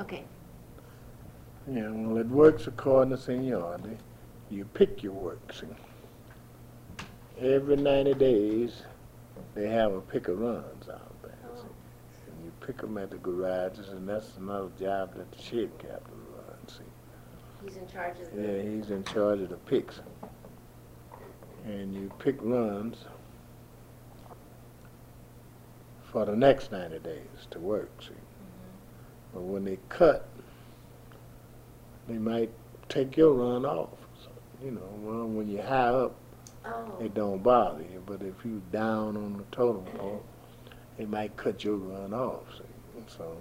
Okay, Yeah, well, it works according to seniority. You pick your works. Every ninety days, they have a pick of runs out there, oh. see. And you pick them at the garages, and that's another job that the shed captain runs, see. he's in charge of the, Yeah, he's in charge of the picks. And you pick runs for the next ninety days to work, see. But when they cut, they might take your run off. So, you know, well, when you're high up, oh, it don't bother you. But if you down on the totem pole, they might cut your run off. See? So,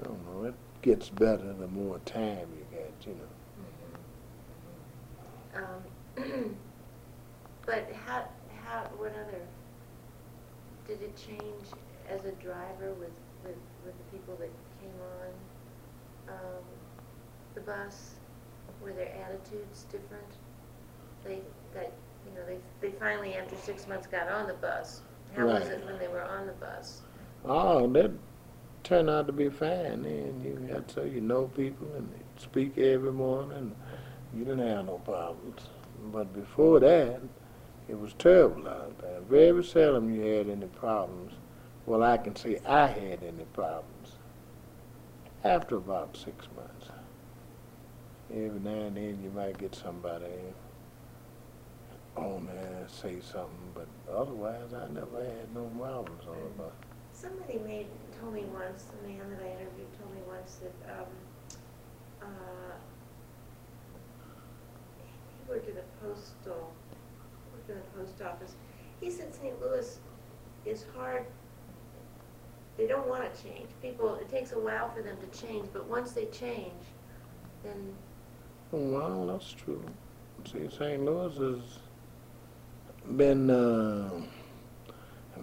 I don't know. It gets better the more time you get, you know. um, but how, how, what other, did it change as a driver with, with, with the people that came on, um, the bus? Were their attitudes different? They, that, you know, they, they finally, after six months, got on the bus. How was it when they were on the bus? Oh, that turned out to be fine. And you had so you know people and they speak every morning. You didn't have no problems. But before that, it was terrible out there. Very seldom you had any problems. Well, I can say I had any problems after about six months. Every now and then you might get somebody on there say something, but otherwise I never had no problems on the bus. Somebody made, told me once, the man that I interviewed told me once that, um, uh, he worked in a postal, worked in a post office. He said St. Louis is hard, they don't wanna change. People, it takes a while for them to change, but once they change, then, Well, that's true. See, St. Louis has been uh,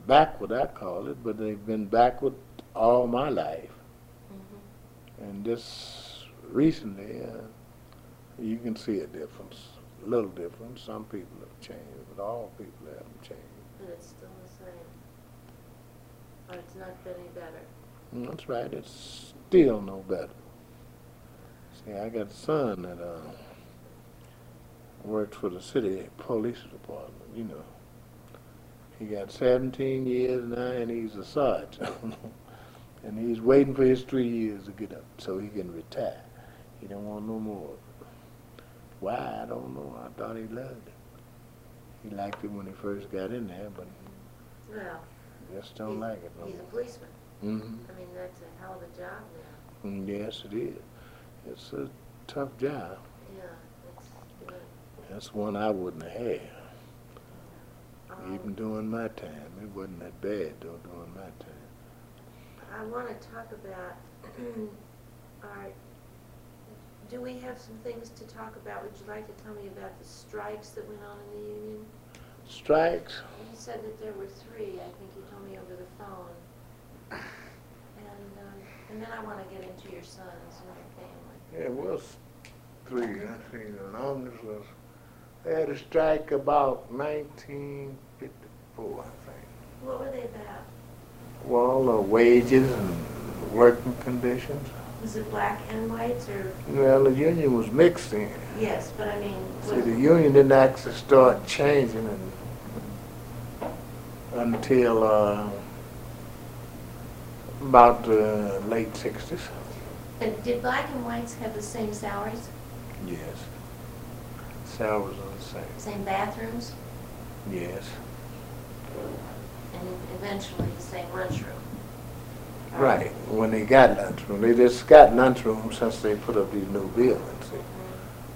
backward, I call it, but they've been backward all my life. And just recently, uh, you can see a difference, a little difference. Some people have changed, but all people haven't changed. but it's still. Or it's not been any better. Mm, That's right. It's still no better. See, I got a son that uh, works for the city police department. You know, he got 17 years now, and he's a sergeant. and he's waiting for his three years to get up so he can retire. He don't want no more. Why? I don't know. I thought he loved it. He liked it when he first got in there, but Well, just don't he's- like it no he's a more. policeman. hmm I mean, that's a hell of a job now. Mm, Yes, it is. It's a tough job. Yeah, it's, good. That's one I wouldn't have had, Um, even during my time. It wasn't that bad though during my time. I want to talk about, our, do we have some things to talk about? Would you like to tell me about the strikes that went on in the union? Strikes? You said that there were three, I think you told me over the phone. And, um, and then I want to get into your sons and your family. Yeah, it was three. I think the longest was, they had a strike about 1954, I think. What were they about? Well, uh, wages and working conditions. Was it black and whites or, Well, the union was mixed in. yes, but I mean, See, the union didn't actually start changing in, until uh, about the late sixties. and did black and whites have the same salaries, Yes. Salaries are the same. same bathrooms, Yes. and eventually the same lunchroom? Right. When they got lunchroom, they just got lunchroom since they put up these new buildings.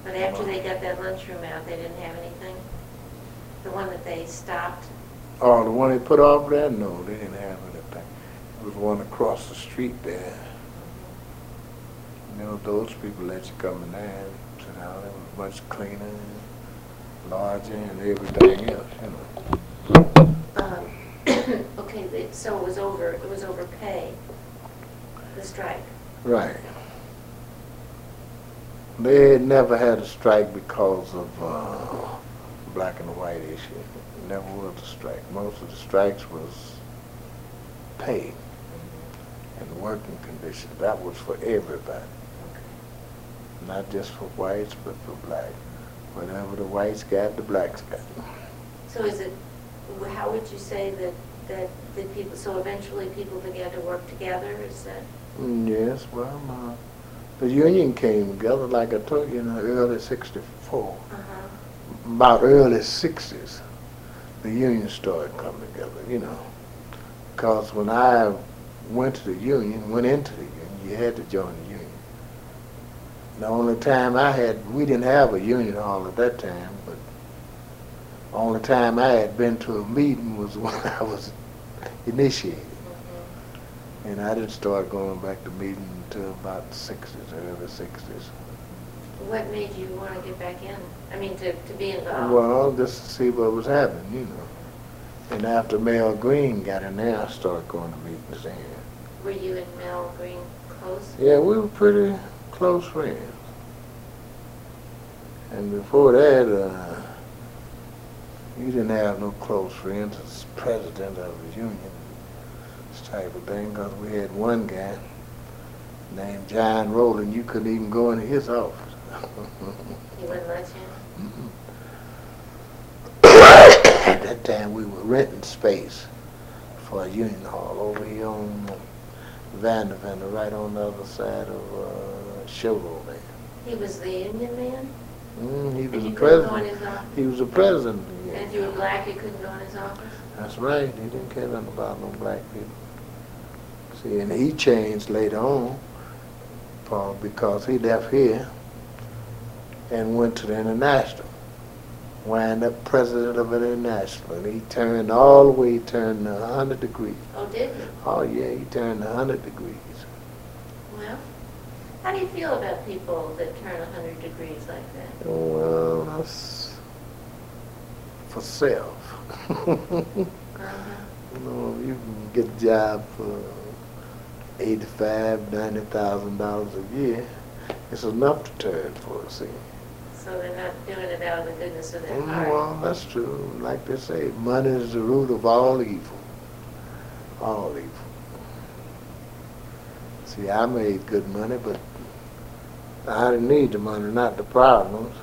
But after they got that lunchroom out, they didn't have anything? The one that they stopped? Oh, the one they put off there? No, they didn't have anything. It was one across the street there. You know, those people let you come in there and sit down. It was much cleaner, larger, and everything else, you know. Um, Okay, they- so it was over, it was over pay, the strike? Right. They never had a strike because of uh, black and white issue. Never was a strike. Most of the strikes was pay. and working conditions. That was for everybody, not just for whites, but for black. Whatever the whites got, the blacks got. So is it, how would you say that, that the people, so eventually people began to work together, is that? Yes, well, uh, the union came together, like I told you, in the early '64. Uh-huh. About early '60s, the union started coming together, you know. Because when I went to the union, went into the union, you had to join the union. The only time I had, we didn't have a union hall at that time, but the only time I had been to a meeting was when I was initiated. Mhm. And I didn't start going back to meetings until about the 60s, early 60s. What made you want to get back in? I mean, to, to be involved? Well, just to see what was happening, you know. And after Mel Green got in there, I started going to meetings then. Were you and Mel Green close? Yeah, we were pretty close friends. And before that, uh, you didn't have no close friends as president of the union, this type of thing, because we had one guy named John Rowland. You couldn't even go into his office. He wouldn't let you? At that time, we were renting space for a union hall over here on Vandeventer, right on the other side of uh, Chevrolet. He was the union man? Mm, he was the couldn't go in president. He was the president. And if you were black, you couldn't go in his office? That's right. He didn't care nothing about no black people. See, and he changed later on, Paul, because he left here and went to the international. Wind up president of the international, and he turned all the way, he turned a hundred degrees. Oh, did he? Oh yeah, he turned a hundred degrees. Well, how do you feel about people that turn a hundred degrees like that? Well, that's for self. Uh-huh. You know, if you can get a job for eighty-five, ninety thousand dollars a year, it's enough to turn for, a see. So they're not doing it out of the goodness of their Mm, heart? Well, that's true. Like they say, money is the root of all evil. All evil. See, I made good money, but I didn't need the money, not the problems.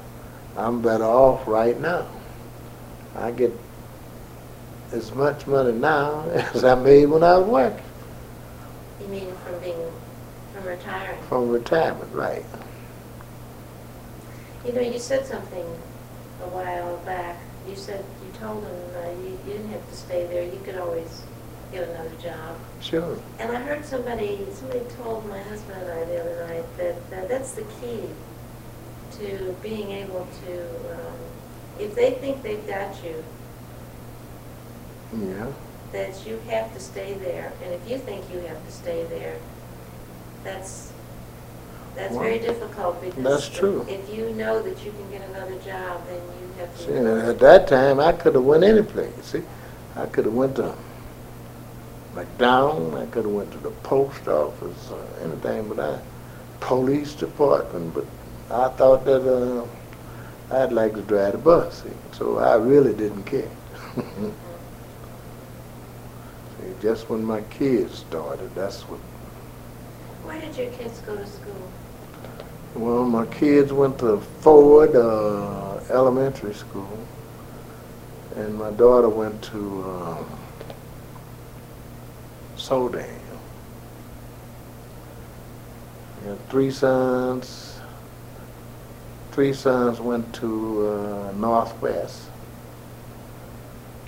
I'm better off right now. I get as much money now as I made when I was working You mean from being, from retiring? from retirement, right? You know, you said something a while back. You said, you told them uh, you, you didn't have to stay there, you could always get another job. Sure. And I heard somebody, somebody told my husband and I the other night that uh, that's the key to being able to, um, if they think they've got you, Yeah. that you have to stay there, and if you think you have to stay there, that's, that's very difficult because. that's true. If you know that you can get another job, then you have to. See, and at that time, I could have went any place. See, I could have went to McDonald. I could have went to the post office, or anything, but I, police department. But I thought that uh, I'd like to drive the bus. See, so I really didn't care. see, just when my kids started, that's what. Where did your kids go to school? Well, my kids went to Ford uh, Elementary School, and my daughter went to um, Soldan. And three sons. Three sons went to uh, Northwest,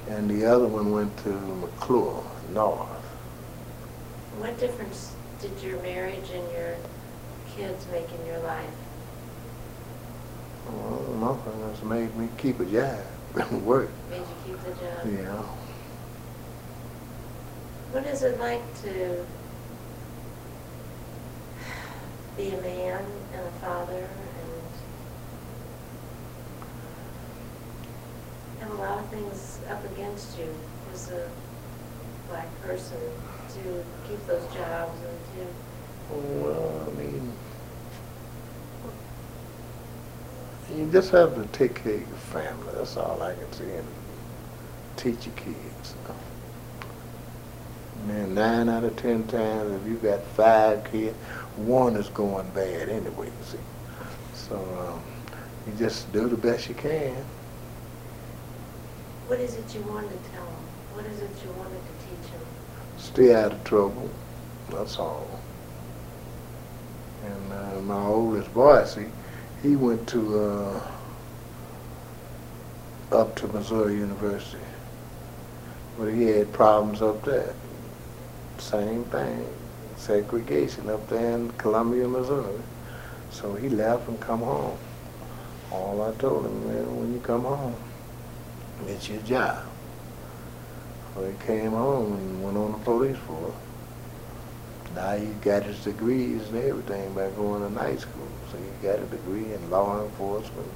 and the other one went to McClure North. What difference did your marriage and your kids make in your life? Well, nothing has made me keep a job and work. Made you keep the job? Yeah. What is it like to be a man and a father and have a lot of things up against you as a black person to keep those jobs and to, Well, I mean, you just have to take care of your family. That's all I can say, and teach your kids. Man, nine out of ten times, if you got five kids, one is going bad anyway, you see. So, um, you just do the best you can. What is it you wanted to tell them? What is it you wanted to teach them? Stay out of trouble, that's all. And uh, my oldest boy, see, he went to, uh, up to Missouri University. But he had problems up there. Same thing, segregation up there in Columbia, Missouri. So he left and come home. All I told him, man, when you come home, it's your job. So he came home and went on the police force. Now he got his degrees and everything by going to night school. So he got a degree in law enforcement,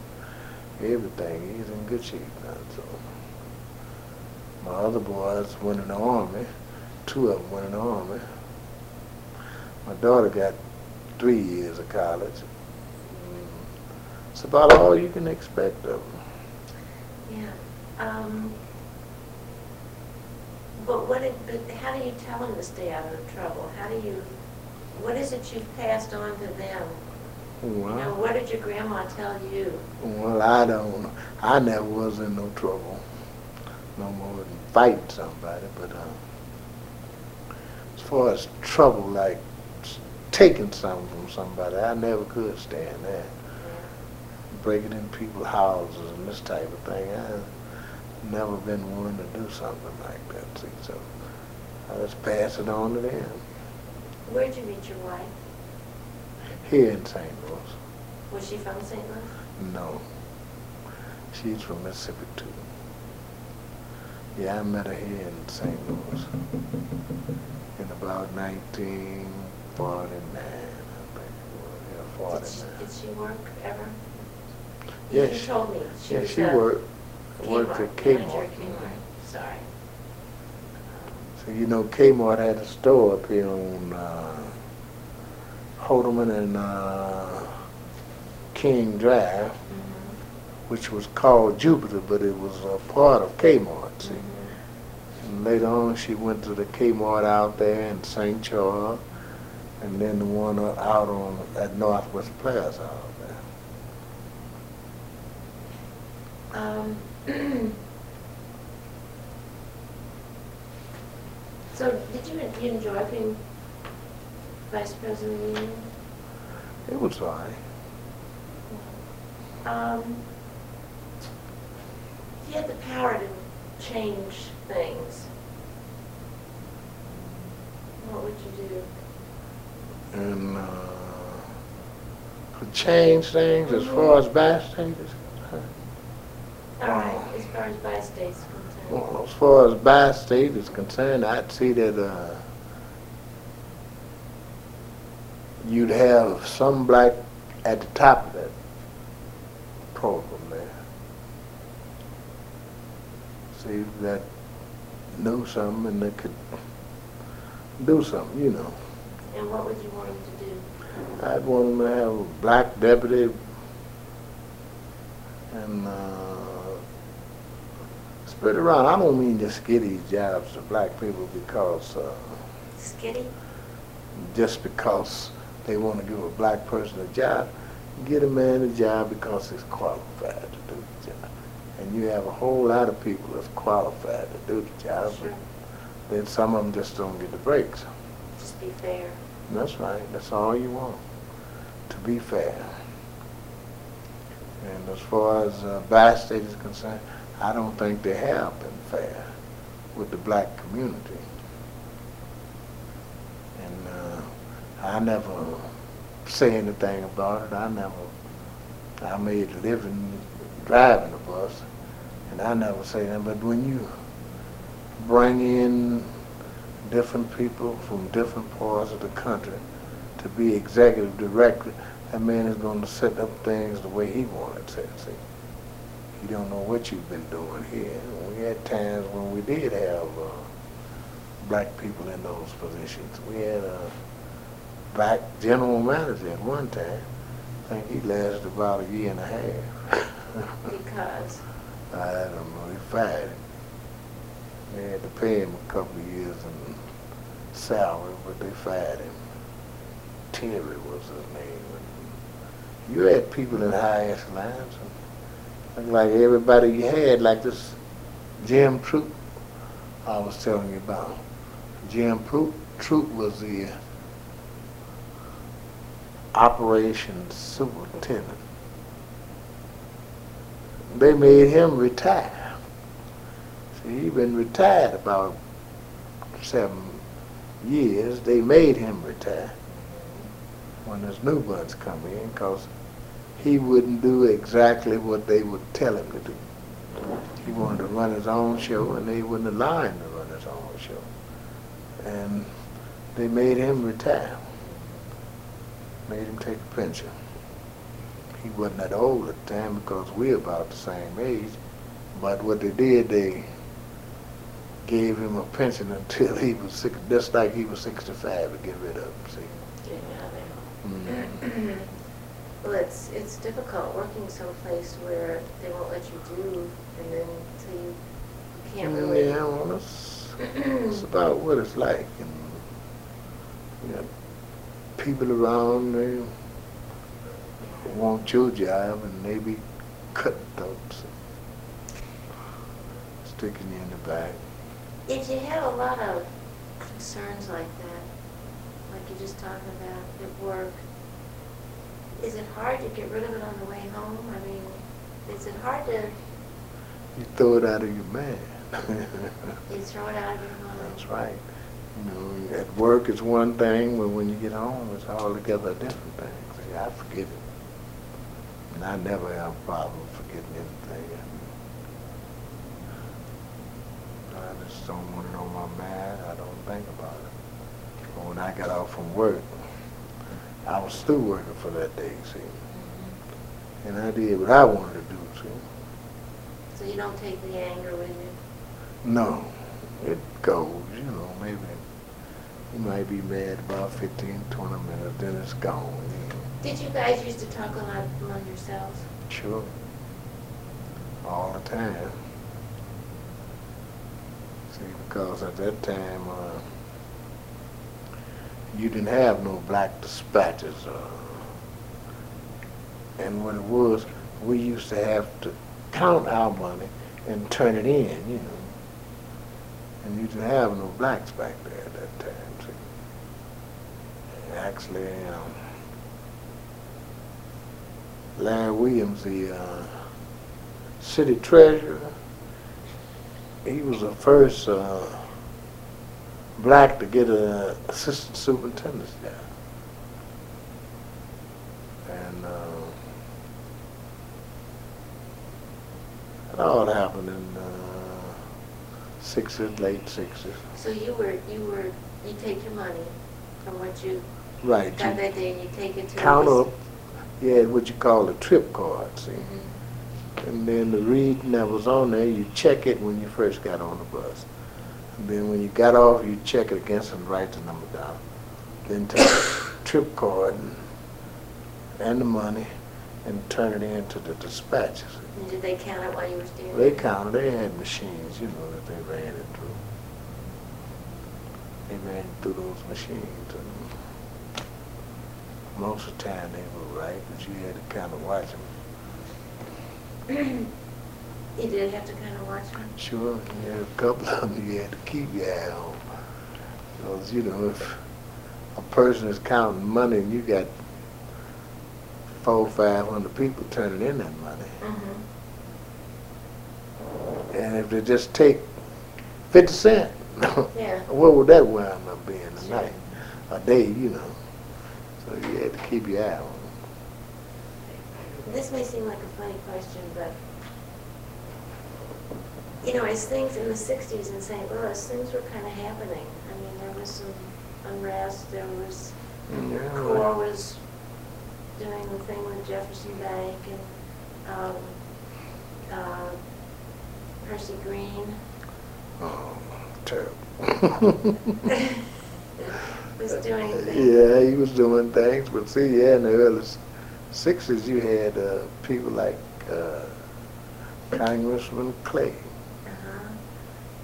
everything. He's in good shape now. So my other boys went in the army. Two of them went in the army. My daughter got three years of college. It's about all you can expect of them. Yeah. Um, but what, it, but how do you tell them to stay out of trouble? How do you, what is it you've passed on to them? You know, what did your grandma tell you? well, I don't. I never was in no trouble, no more than fighting somebody. But uh, as far as trouble, like taking something from somebody, I never could stand that. Breaking in people's houses and this type of thing. I've never been one to do something like that. See, so I just pass it on to them Where'd you meet your wife? here in St. Louis. Was she from St. Louis? No. She's from Mississippi too. Yeah, I met her here in St. Louis in about 1949, I think. it was. Did she, Yeah, 49. did she work ever? Yes, You she- told me. She yeah, she worked, worked at Kmart, manager Kmart. Kmart. Sorry. So you know, Kmart had a store up here on uh, Holdeman and uh, King Drive, Mhm. which was called Jupiter, but it was a part of Kmart. See. Mhm. And later on, she went to the Kmart out there in St. Charles, and then the one out on at Northwest Plaza out there. Um, so, did you, enjoy being vice president of the union? It was all right. Um, you had the power to change things, what would you do? And uh, to change things as far as Bass is concerned. All right, as far as Bi-State's concerned. Well, as far as Bi-State is concerned, I'd see that uh, you'd have some black at the top of that program there. See that knew something and that could do something, you know. And what would you want them to do? I'd want them to have a black deputy and uh, spread around. I don't mean just get these jobs to black people because uh, Skitty? just because they want to give a black person a job. Get a man a job because he's qualified to do the job. And you have a whole lot of people that's qualified to do the job, Sure. but then some of them just don't get the breaks. Just be fair. That's right. That's all you want. To be fair. And as far as uh, Bi-State is concerned, I don't think they have been fair with the black community. And uh, I never say anything about it. I never, I made a living driving the bus, and I never say that. But when you bring in different people from different parts of the country to be executive director, that man is going to set up things the way he wanted to. See, you don't know what you've been doing here. We had times when we did have uh, black people in those positions. We had a black general manager at one time. I think he lasted about a year and a half. Because, I don't know. He fired him. They had to pay him a couple of years and salary, but they fired him. Terry was his name. And you had people in high echelons, and like everybody you had, like this Jim Troop I was telling you about. Jim Troop, Troop was the operations superintendent. They made him retire. See, he'd been retired about seven years. They made him retire when his new ones come in because he wouldn't do exactly what they would tell him to do. He wanted to run his own show and they wouldn't allow him to run his own show. And they made him retire. Made him take a pension. He wasn't that old at the time because we're about the same age. But what they did, they gave him a pension until he was six, just like he was 65 to get rid of him, see. Getting out of Mhm. there. Well, it's, it's difficult working someplace where they won't let you do, and then, so you can't And really. Yeah, well, it's, it's about what it's like. And, you know, people around, they want your job and they be cutthroats. Sticking you in the back. If you have a lot of concerns like that, like you're just talking about at work, is it hard to get rid of it on the way home? I mean, is it hard to, You throw it out of your mind. you throw it out of your mind? That's right. You know, at work it's one thing, but when you get home, it's altogether a different thing. See, I forget it. And I never have a problem forgetting anything. I just don't want it on my mind. I don't think about it. But when I got off from work, I was still working for that day, see. And I did what I wanted to do, see. So you don't take the anger with you? No, it goes, you know, maybe you might be mad about 15, 20 minutes, then it's gone. You know. Did you guys used to talk a lot among yourselves? Sure. All the time. See, because at that time, uh, you didn't have no black dispatches. Uh, and what it was, we used to have to count our money and turn it in, you know. And you didn't have no blacks back there at that time, see. Actually, um, Larry Williams, the uh, city treasurer, he was the first uh, black to get an assistant superintendent's job. And uh, it all happened in uh, sixties, late sixties. So you were, you were, you take your money from what you Right. got You that day and you take it to. count the- up, you had what you call a trip card, see? Mhm. And then the reading that was on there, you check it when you first got on the bus. And then when you got off, you check it against and write the number down. Then take the trip card and, and the money and turn it in to the dispatchers. And did they count it while you were standing? They counted, they had machines, you know, that they ran it through. They ran it through those machines. And most of the time they were right, but you had to kind of watch them. You did have to kind of watch them? Sure, you had a couple of them you had to keep your eye on. Because, you know, if a person is counting money and you got four, five hundred people turning in that money, Mm-hmm. and if they just take fifty cent, Yeah. what would that wind up being a Sure. night, a day, you know? So you had to keep your eye on them. This may seem like a funny question, but, you know, as things in the sixties in St. Louis, things were kind of happening. I mean, there was some unrest, there was, Yeah, CORE was doing the thing with Jefferson Bank and, um, uh, Percy Green Oh, terrible. was doing things. Yeah, he was doing things, but see, yeah, in the early sixties, you had uh, people like uh, Congressman Clay.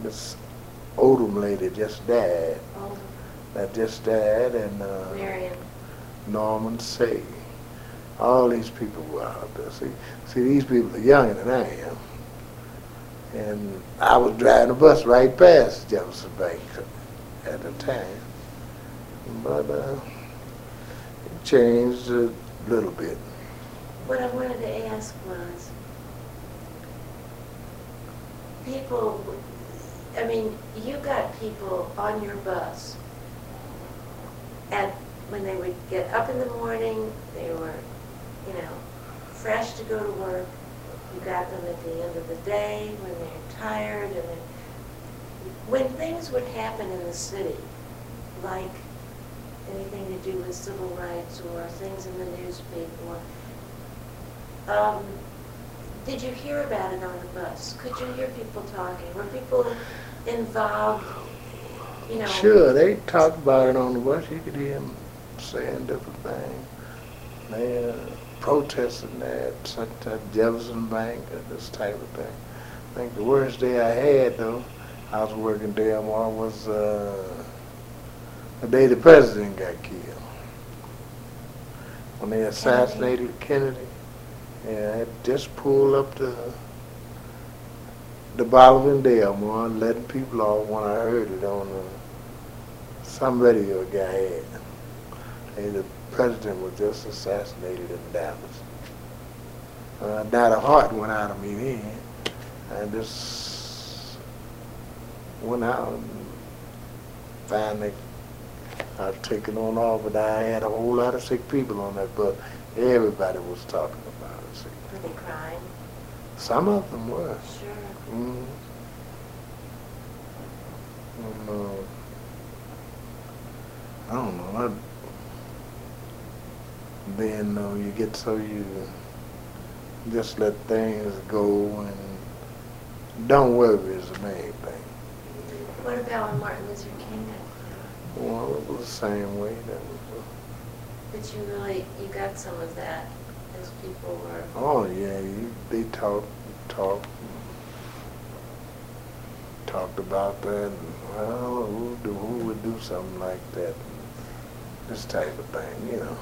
This Oldham lady just died. All that just died, and uh, Marion. Norman Seay. All these people were out there. See, see, these people are younger than I am. And I was driving the bus right past Jefferson Bank at the time. But uh, it changed a little bit. What I wanted to ask was, people, I mean, you got people on your bus at, when they would get up in the morning, they were, you know, fresh to go to work. You got them at the end of the day when they're tired and then, when things would happen in the city, like anything to do with civil rights or things in the newspaper, um, did you hear about it on the bus? Could you hear people talking? Were people involved, you know? Sure, they talked about it on the bus. You could hear them saying different things. They uh, protesting that, such at Jefferson Bank, this type of thing. I think the worst day I had, though, I was working Delmar, was uh, the day the president got killed. When they assassinated Kennedy, yeah, I had just pulled up the the Bolivar and Delmar, letting people off when I heard it on uh, some radio guy had. Hey, the president was just assassinated in Dallas. Uh, not a heart went out of me then. I just went out and finally I was taken on off, but I had a whole lot of sick people on that bus. Everybody was talking about it. See. Were they crying? Some of them were. Sure. Mm. And, uh, I don't know. I, then uh, you get so you just let things go and don't worry is the main thing. What about when Martin Luther King? Well, it was the same way. That was, But you really, you got some of that people uh, oh yeah, you, they talked, talked, talked about that. And, well, who, do, who would do something like that? This type of thing, you know.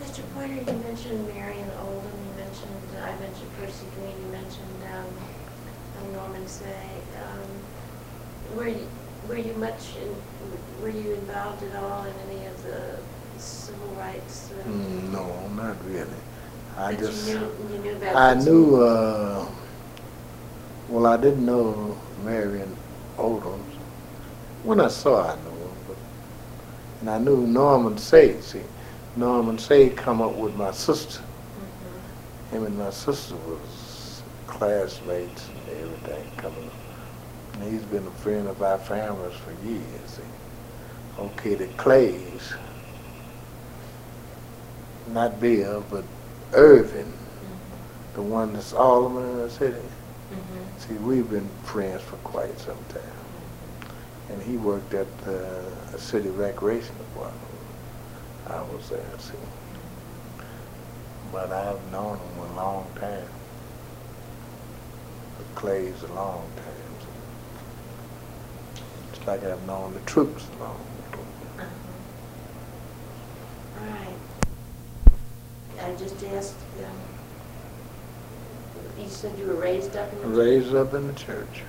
Mr. Pointer, you mentioned Marion Oldham, you mentioned, I mentioned Percy Green, you mentioned um, Norman Seay. Um, Were you, were you much, in- were you involved at all in any of the civil rights? uh, Mm, No, not really. I But you just, knew, you knew. I knew, uh, well, I didn't know Marion Oldham. When I saw, I knew him, but, and I knew Norman Seay. See, Norman Seay come up with my sister. Mhm. Him and my sister was classmates and everything coming up. And he's been a friend of our families for years. See. Okay, the Clays, not Bill, but Irvin, the one that's alderman in the city. Mhm. See, we've been friends for quite some time. And he worked at the city recreation department. I was there, see. But I've known him a long time. The Clays a long time. see. It's like I've known the troops a long time. All right. I just asked, um, you said you were raised up in the... Raised up in the church.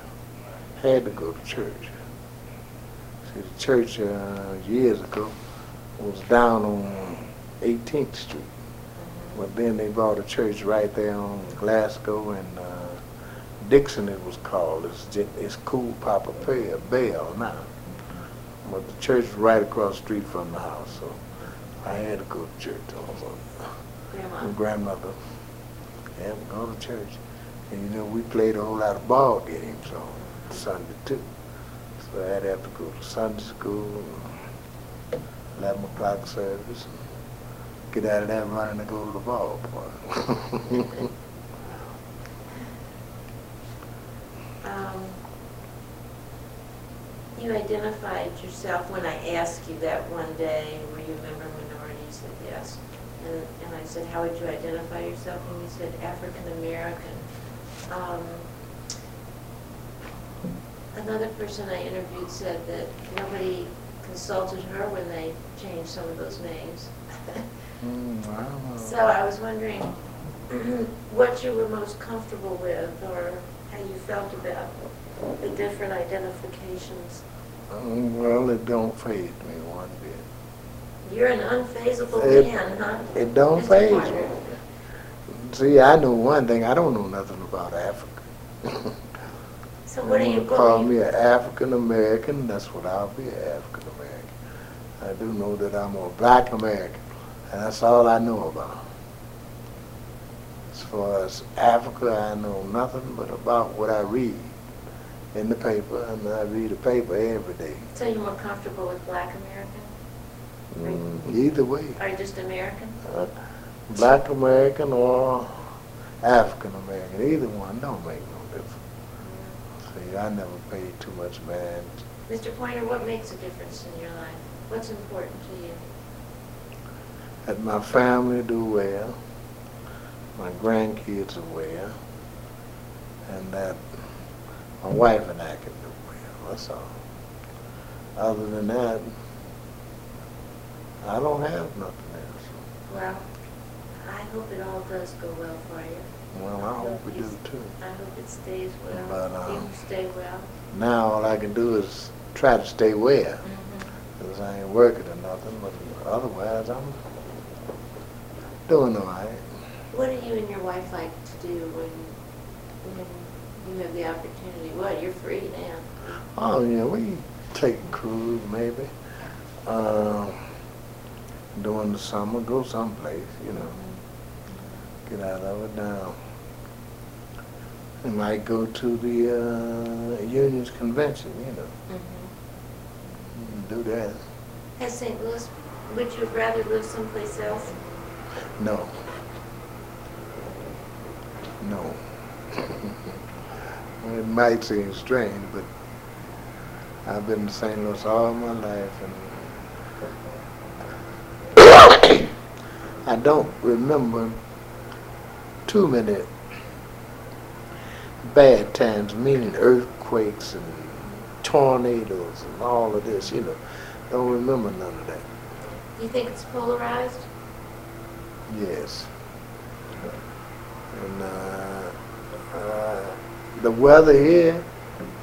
Had to go to church. See, the church uh, years ago was down on 18th Street. But then they bought a church right there on Glasgow and uh, Dickson it was called. It's, it's Cool Papa Bell now. But the church was right across the street from the house, so I had to go to church also. Grandma. Grandmother had to go to church. And you know, we played a whole lot of ball games on Sunday too. So I'd have to go to Sunday school, 11 o'clock service, and get out of there running to go to the ballpark. Um, You identified yourself when I asked you that one day, were you a member of minority? You said yes. And, and I said, how would you identify yourself? And you said African American. Um, Another person I interviewed said that nobody consulted her when they changed some of those names. Mm, I. So I was wondering what you were most comfortable with, or how you felt about the different identifications. Mm, Well, it don't phase me one bit. You're an unfazable It- man, huh? It don't phase me. See, I know one thing, I don't know nothing about Africa. So what are you Call me an African American, that's what I'll be, an African American. I do know that I'm a black American, and that's all I know about. As far as Africa, I know nothing but about what I read in the paper, and I read the paper every day. So you're more comfortable with black American? Mm, Either way, Are you just American? uh, black American or African American, either one don't make no difference. See, I never paid too much mind Mr. Pointer, what makes a difference in your life? What's important to you? that my family do well, my grandkids are well, and that my wife and I can do well. That's all. Other than that, I don't have nothing else. Well, I hope it all does go well for you. Well, I hope we do too. I hope it stays well. But, um, You stay well. Now all I can do is try to stay well, because I ain't working or nothing. But otherwise, I'm doing all right. What do you and your wife like to do when, when you have the opportunity? What, you're free now? Oh yeah, we take a cruise maybe. Uh, during the summer, go someplace, you know, get out of it now. We might go to the uh, Union's convention, you know, Mhm. do that. Has St. Louis, would you rather live someplace else? No. No. it might seem strange, but I've been in St. Louis all my life, and I don't remember too many bad times, meaning earthquakes and tornadoes and all of this, you know. Don't remember none of that. Do you think it's polarized? Yes. And uh, uh, the weather here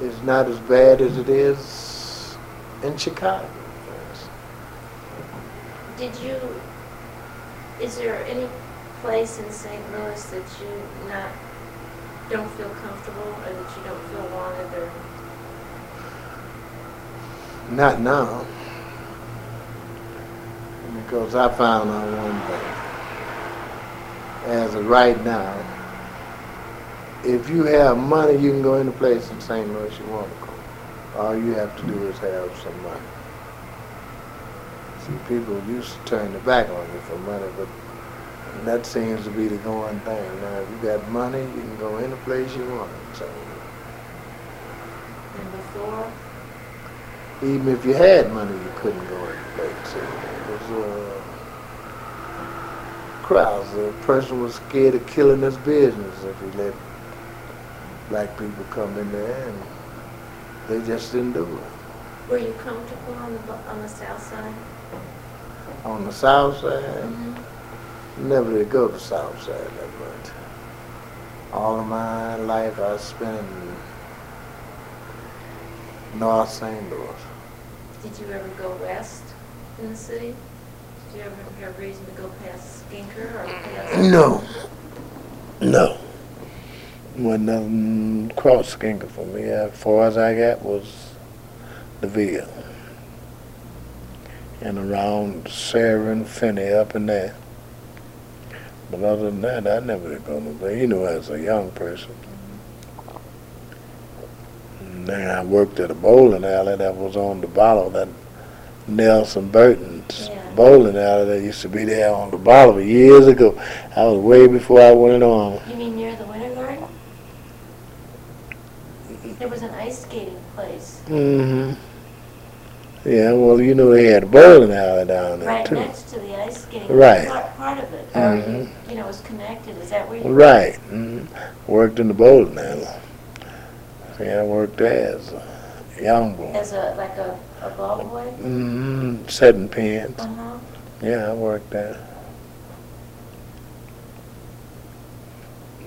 is not as bad as it is in Chicago. Did you, is there any place in St. Louis that you not, don't feel comfortable or that you don't feel wanted or? Not now. Because I found out one thing. As of right now, if you have money, you can go any place in St. Louis you want to go. All you have to do is have some money. People used to turn their back on you for money, but that seems to be the going thing. Now, if you got money, you can go any place you want. Louis. And before, Even if you had money, you couldn't go any place. It was uh, crowds. The person was scared of killing his business if he let black people come in there, and they just didn't do it. were you comfortable on the, on the south side? On the south side, never did go to the south side that much. All of my life I spent in North St. Louis. Did you ever go west in the city? Did you ever have reason to go past Skinker or past? No. No. Wasn't nothing cross Skinker for me. As far as I got was the Ville. And around Sarah and Finney up in there. But other than that, I never did go nowhere. You know, as a young person. And then I worked at a bowling alley that was on the bottom, that Nelson Burton's Yeah. bowling alley that used to be there on the bottom years ago. I was way before I went on. You mean near the Winter Garden? There was an ice skating place hmm Yeah, well, you know they had a bowling alley down there right too. next to the ice skating. Right. Part, part of it, or Mhm. you, you know, was connected. Is that where you? Right. hmm Worked in the bowling alley. Yeah, I worked there as a young boy. As a like a a ball boy? Mm-hmm. setting pins. Uh-huh. Yeah, I worked there.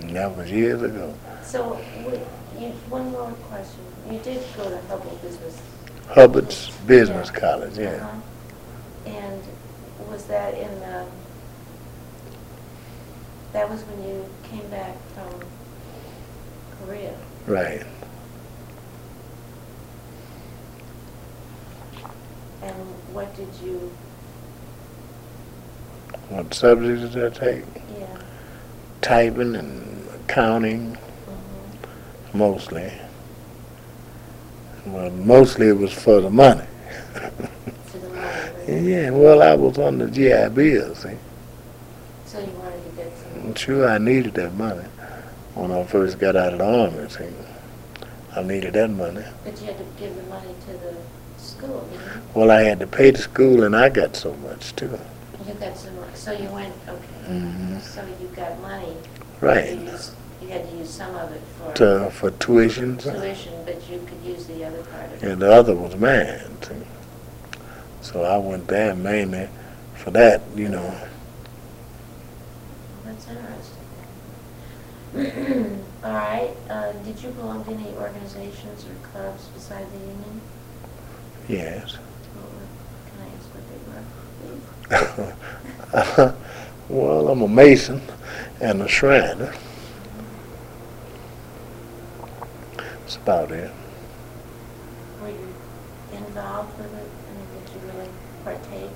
And that was years ago. So, w- you, one more question. You did go to Hubble Business. Hubbard's Business Yeah. College, yeah. Uh-huh. And was that in, um, that was when you came back from Korea? Right. And what did you, What subjects did I take? yeah, Typing and accounting, mhm. mostly. Well, mostly it was for the money. for the money, right? yeah, well, I was on the GI Bill, see. So you wanted to get some, sure I needed that money when I first got out of the army, see. I needed that money. but you had to give the money to the school, didn't you? Well, I had to pay the school, and I got so much, too. You got some, so you went, okay, Mhm. so you got money. Right. You had to use some of it for To, for tuitions. tuition, but you could use the other part of it. and the other was mine. see. So I went there mainly for that, you know. That's interesting. All right, uh, did you belong to any organizations or clubs beside the union? Yes. What were- Can I ask what they were, well, I'm a mason and a shriner. That's about it. Were you involved with it? I mean, did you really partake?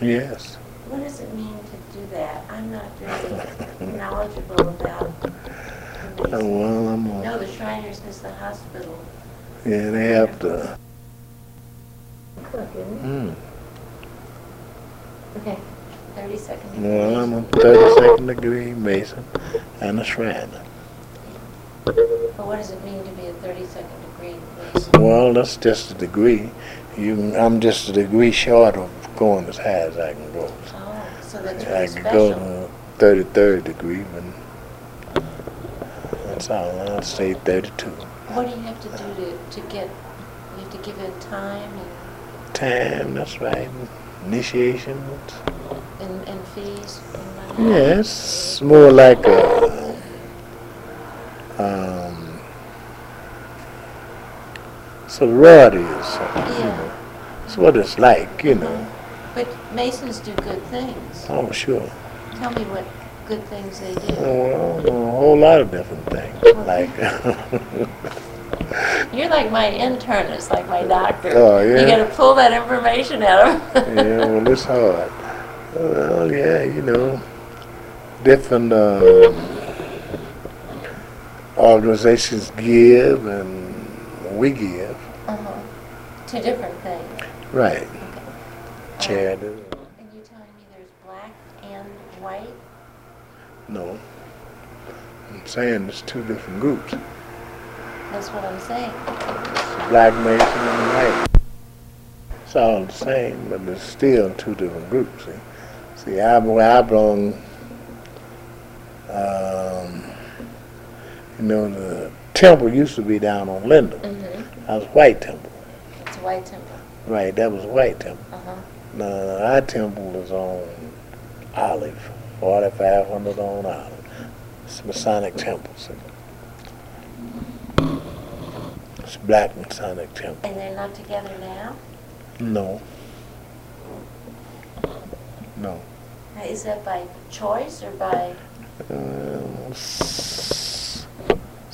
Yes. What does it mean to do that? I'm not really knowledgeable about the Oh, well, I'm a, No, the Shriners is the hospital. yeah, they have to. Cook, isn't Mm. Okay, thirty seconds. Well, I'm a 32nd degree mason and a shriner. But what does it mean to be a thirty-second degree Well, that's just a degree. You, I'm just a degree short of going as high as I can go. Oh, so that's I can could go to 33rd degree, but that's all. I'll say 32. What do you have to do to, to get, you have to give it time Time, that's right. Initiation. and, and, and fees and? Yeah, more like a, um, sorority or something. You know. It's what it's like, you know. But Masons do good things. Oh, sure. Tell me what good things they do. Well, a whole lot of different things. Like, You're like my internist, like my doctor. Oh, yeah? You gotta pull that information out of them. yeah, well, it's hard. Well, yeah, you know, different um, organizations give and we give. Uh-huh. Two different things. Right. Okay. Charity. And you're telling me there's black and white? No. I'm saying it's two different groups. That's what I'm saying. Black Mason and white. It's all the same, but it's still two different groups. See, see I, I belong, um, you know, the temple used to be down on Linden. Mm-hmm. That was White Temple. It's white temple. Right, that was White Temple. Uh-huh. Now, our temple is on Olive, 4500 on Olive. It's Masonic Temple. It's Black Masonic Temple. And they're not together now? No. No. Is that by choice or by, Uh,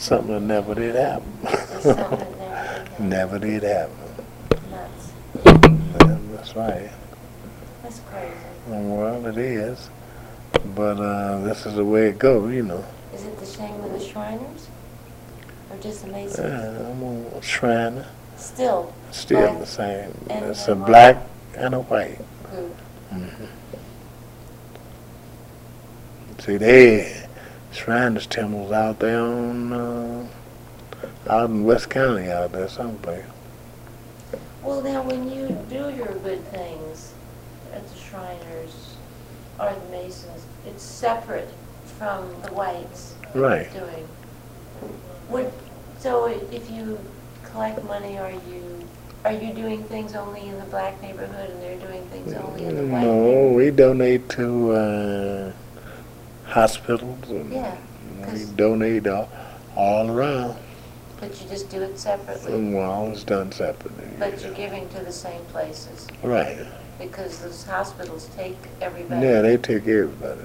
something that never did happen. is something that never did happen. nuts? Yeah, That's right. That's crazy. Well, it is. But uh, this is the way it goes, you know. Is it the same with the Shriners? Or just the Uh, Masons? I'm a shriner. Still Still the same. It's a black and a white. group. Mhm. See, they Shriners temples out there on uh, out in West County out there someplace. Well, now, when you do your good things at the Shriners or the Masons, it's separate from the whites Right. doing. Would, so if you collect money, are you, are you doing things only in the black neighborhood and they're doing things only in the white No, we donate to uh, hospitals and Yeah, we 'cause- donate all, all around. but you just do it separately, And well, it's done separately. but you're giving to the same places, Right. because those hospitals take everybody. Yeah, they take everybody.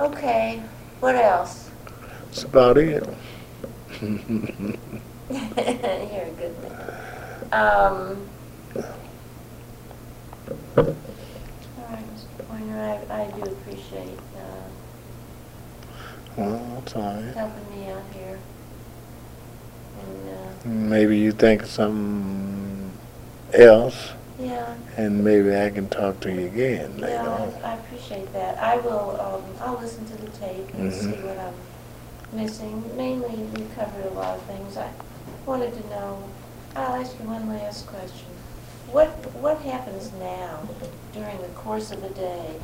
Okay, what else? That's about it. You're a good man. Um. All right, Mr. Pointer, I, I do appreciate, uh, well, that's all right. helping me out here. And, uh, Maybe you think of something else, yeah, and maybe I can talk to you again later yeah, on. I, I appreciate that. I will, um, I'll listen to the tape and see Mhm. what I'm missing. Mainly, we covered a lot of things. I wanted to know, I'll ask you one last question. What, what happens now during the course of the day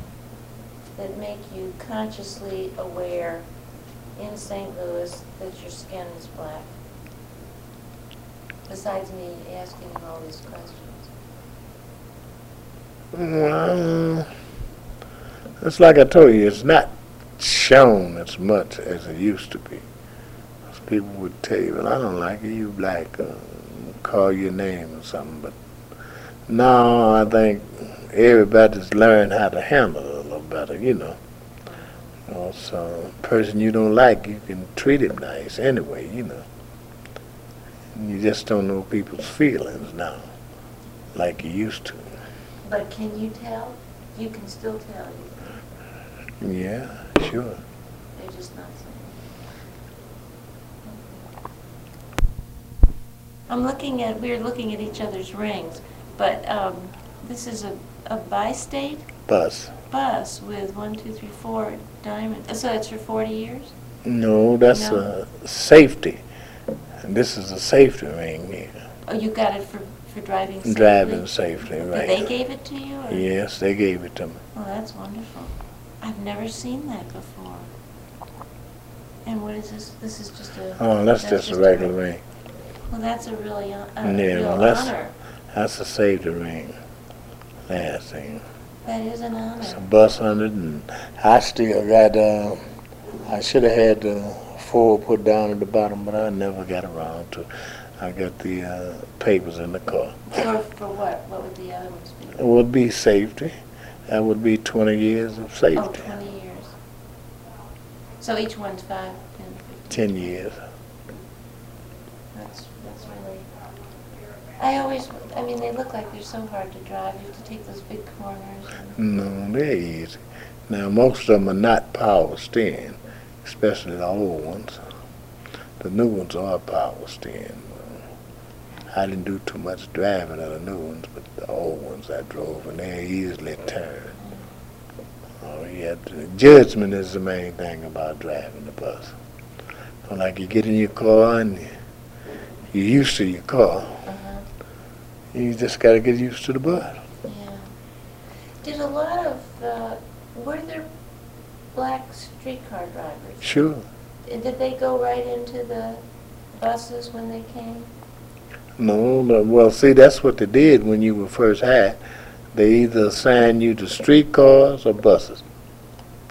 that make you consciously aware in St. Louis that your skin is black? Besides me asking all these questions. Well, it's like I told you, it's not shown as much as it used to be. 'Cause People would tell you, well, I don't like you, you black, uh, call your name or something. But now I think everybody's learned how to handle it a little better, you know. You know, so, person you don't like, you can treat him nice anyway, you know. You just don't know people's feelings now, like you used to. But can you tell? You can still tell. You Yeah, sure. They're just not saying. I'm looking at, we're looking at each other's rings, but um, this is a, a Bi-State Bus. Bus with one, two, three, four diamonds. So it's for 40 years? No, that's No. a safety. This is a safety ring here. Oh, you got it for, for driving safely? Driving safety, But right. They gave it to you? or- Yes, they gave it to me. Oh, that's wonderful. I've never seen that before. And what is this? This is just a... Oh, that's just a regular ring. Well, that's a really, hon- uh, a Yeah, real well, that's- honor. That's a safety ring. Last thing. That is an It's a bus it, and I still got, uh, I should have had the four put down at the bottom, but I never got around to. I got the uh, papers in the car. For, for what? What would the other ones be? It would be safety. That would be 20 years of safety. Oh, 20 years. So each one's five, 10, 15? 10 years. That's, that's really, I always, I mean, they look like they're so hard to drive. You have to take those big corners. No, they're easy. Now, most of them are not power steering, especially the old ones. The new ones are power steering. I didn't do too much driving of the new ones, but the old ones I drove, and they're easily turned. Oh, yeah, judgment is the main thing about driving the bus. So like you get in your car and you're used to your car, you just got to get used to the bus. yeah. Did a lot of, uh, were there black streetcar drivers? Sure. Did they go right into the buses when they came? No, no, well, see, that's what they did when you were first hired. They either assigned you to streetcars or buses.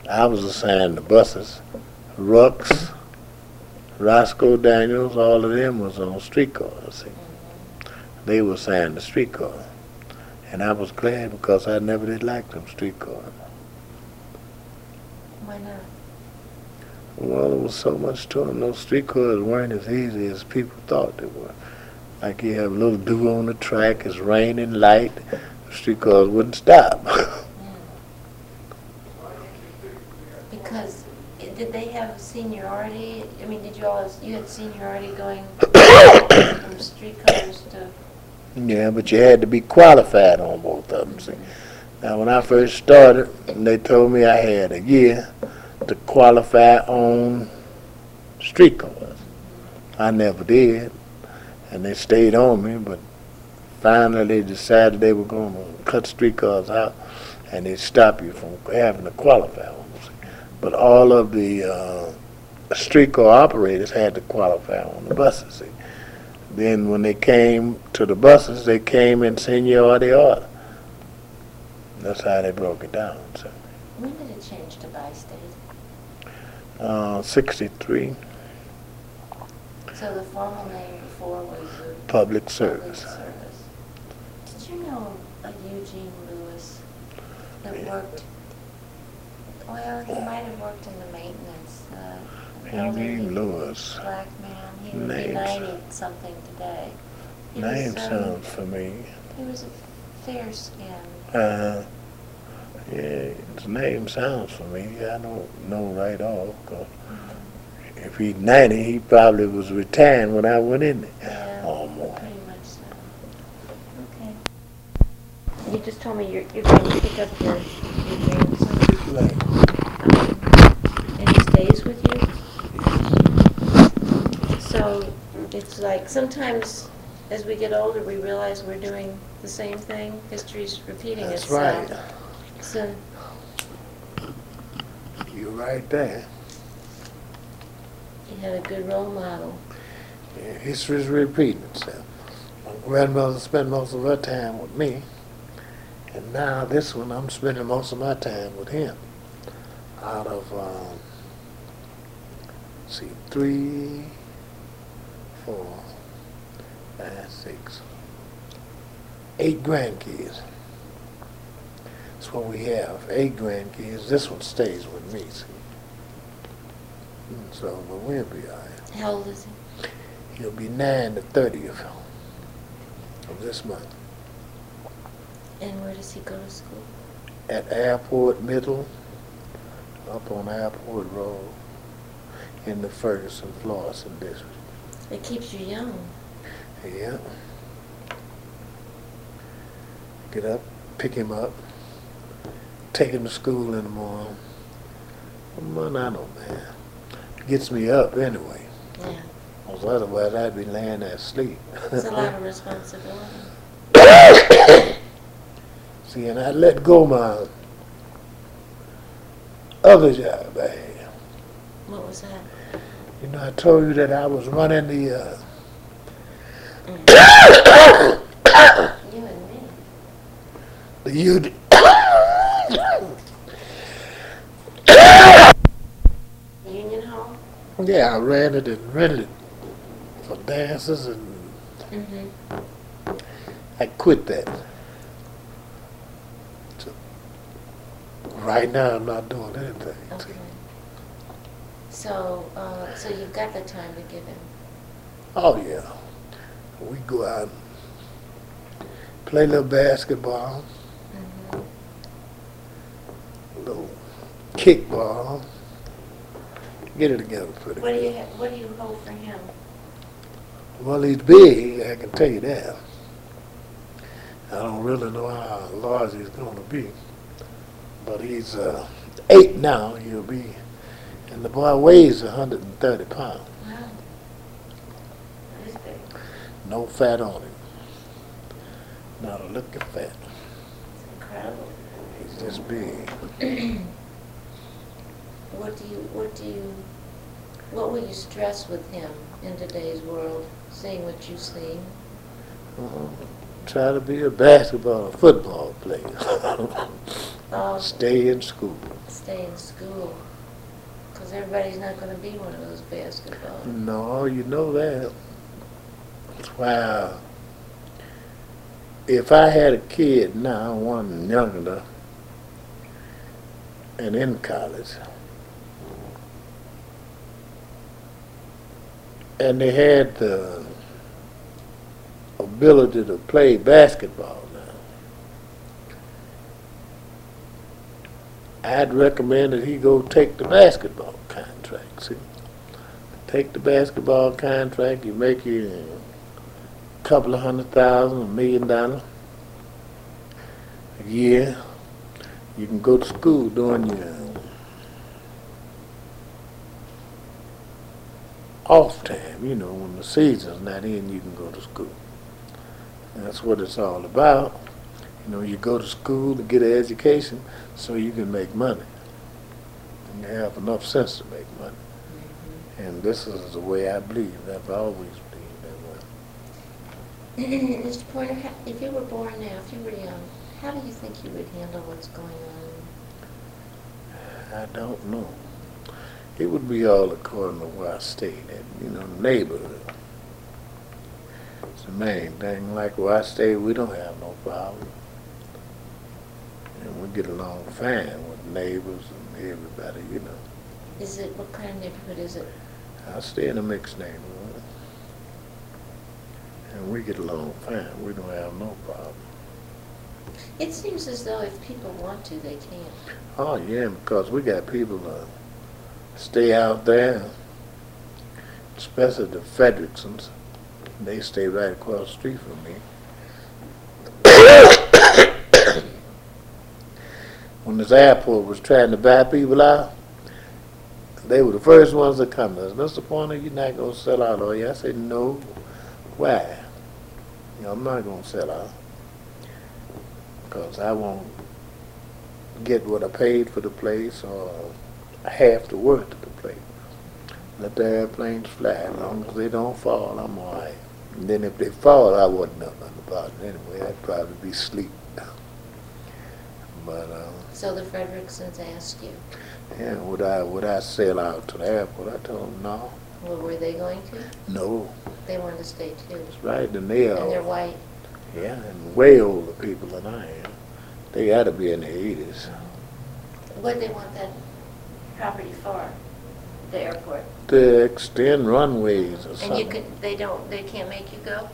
I was assigned to buses. Rux, Roscoe Daniels, all of them was on streetcars. See. They were assigned to streetcars. And I was glad because I never did like them streetcars. Why not? Well, there was so much to them. Those streetcars weren't as easy as people thought they were. Like you have a little dew on the track, it's raining light, the streetcars wouldn't stop. Hmm. Because, eh, did they have seniority? I mean, did you all, you had seniority going from streetcars to, yeah, but you had to be qualified on both of them. See. Now, when I first started, they told me I had a year to qualify on street cars. I never did, and they stayed on me, but finally they decided they were going to cut street cars out, and they stop you from having to qualify on them. see. But all of the uh, streetcar operators had to qualify on the buses. See. Then when they came to the buses, they came in seniority order. That's how they broke it down. So, When did it change to Bi-State? uh, 63, So the formal name before was Public service. Service. Did you know a Eugene Lewis that Yeah. worked, well, he might have worked in the maintenance, uh, an elderly Lewis. black man. He would Names. ninety-something today. He was, Name um, sounds familiar. He was a fair-skinned. Uh, yeah, his name sounds familiar. I don't know right off. 'cause if he's 90, he probably was retiring when I went in there. Yeah, Almost. pretty much so. Okay. You just told me you're, you're going to pick up your, your grandson. Like, Um, And he stays with you? So it's like sometimes as we get older, we realize we're doing the same thing. History's repeating That's itself. right. So, You're right there. you had a good role model. Yeah, history's repeating itself. My grandmother spent most of her time with me, and now this one I'm spending most of my time with him. Out of, um, see, three, four, five, six, eight grandkids. That's what we have, eight grandkids. This one stays with me, see. Mm, So, but we'll be all right. How old is he? He'll be nine the thirtieth of this month And where does he go to school? at Airport Middle, up on Airport Road, in the Ferguson, Florissant district. It keeps you young. Yeah. Get up, pick him up, take him to school in the morning. Man, I don't man. Gets me up anyway. Yeah. 'cause otherwise I'd be laying there asleep. It's a lot of responsibility. See, and I let go my other job I had. What was that? You know, I told you that I was running the, uh, You and me. the. Union Hall? yeah, I ran it and rented it for dances, and Mm-hmm. I quit that. So, right now, I'm not doing anything. Okay. So, uh, so you've got the time to give him. Oh yeah, we go out, and play a little basketball, Mm-hmm. a little kickball. Get it together pretty What do you, ha- what do you hold for him? Well, he's big, I can tell you that. I don't really know how large he's going to be, but he's uh, eight now. He'll be, and the boy weighs 130 pounds. Wow. That is big. No fat on him. Not a lick of fat. It's incredible. He's just big. What do you, what do you, what will you stress with him in today's world, seeing what you see? Uh, try to be a basketball, or football player. Uh, Stay in school. stay in school, because everybody's not going to be one of those basketball. No, you know that. Uh, if I had a kid now, one younger, and in college, and they had the ability to play basketball now, I'd recommend that he go take the basketball contract. See, take the basketball contract, you make you a couple of hundred thousand, a million dollars a year. You can go to school during your off time, you know, when the season's not in, you can go to school. That's what it's all about. You know, you go to school to get an education so you can make money. And you have enough sense to make money. Mm-hmm. And this is the way I believe. I've always believed that way. Mr. Pointer, if you were born now, if you were young, how do you think you would handle what's going on? I don't know. It would be all according to where I stayed at, you know, neighborhood. It's the main thing. Like where I stay, we don't have no problem. And we get along fine with neighbors and everybody, you know. Is it, what kind of neighborhood is it? I stay in a mixed neighborhood. And we get along fine. We don't have no problem. It seems as though if people want to, they can. Oh, yeah, because we got people uh, stay out there, especially the Fredericksons. They stay right across the street from me. This airport was trying to buy people out, they were the first ones to come to us. Mr. Pointer, you're not going to sell out, are you? I said, no. Why? You know, I'm not going to sell out. Because I won't get what I paid for the place or half the worth of the place. Let the airplanes fly. As long as they don't fall, I'm all right. And then if they fall, I wouldn't know nothing about it anyway. I'd probably be asleep. But, uh, So the Fredericksons asked you, yeah, would I, would I sail out to the airport? I told them, no, well, were they going to? no. They wanted to stay too. It's right, and they And they're white. yeah, and way older people than I am. They gotta be in their eighties. What they want that property for? The airport? To extend runways or something. And you could, they don't, they can't make you go?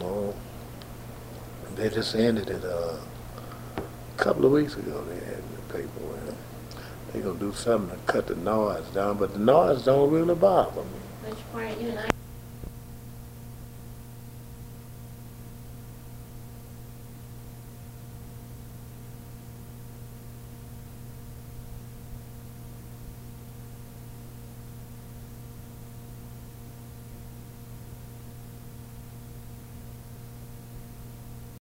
No. They just ended it uh, a couple of weeks ago. They the paperwork. They gonna do something to cut the noise down, but the noise don't really bother me. Mr. Pointer, you and I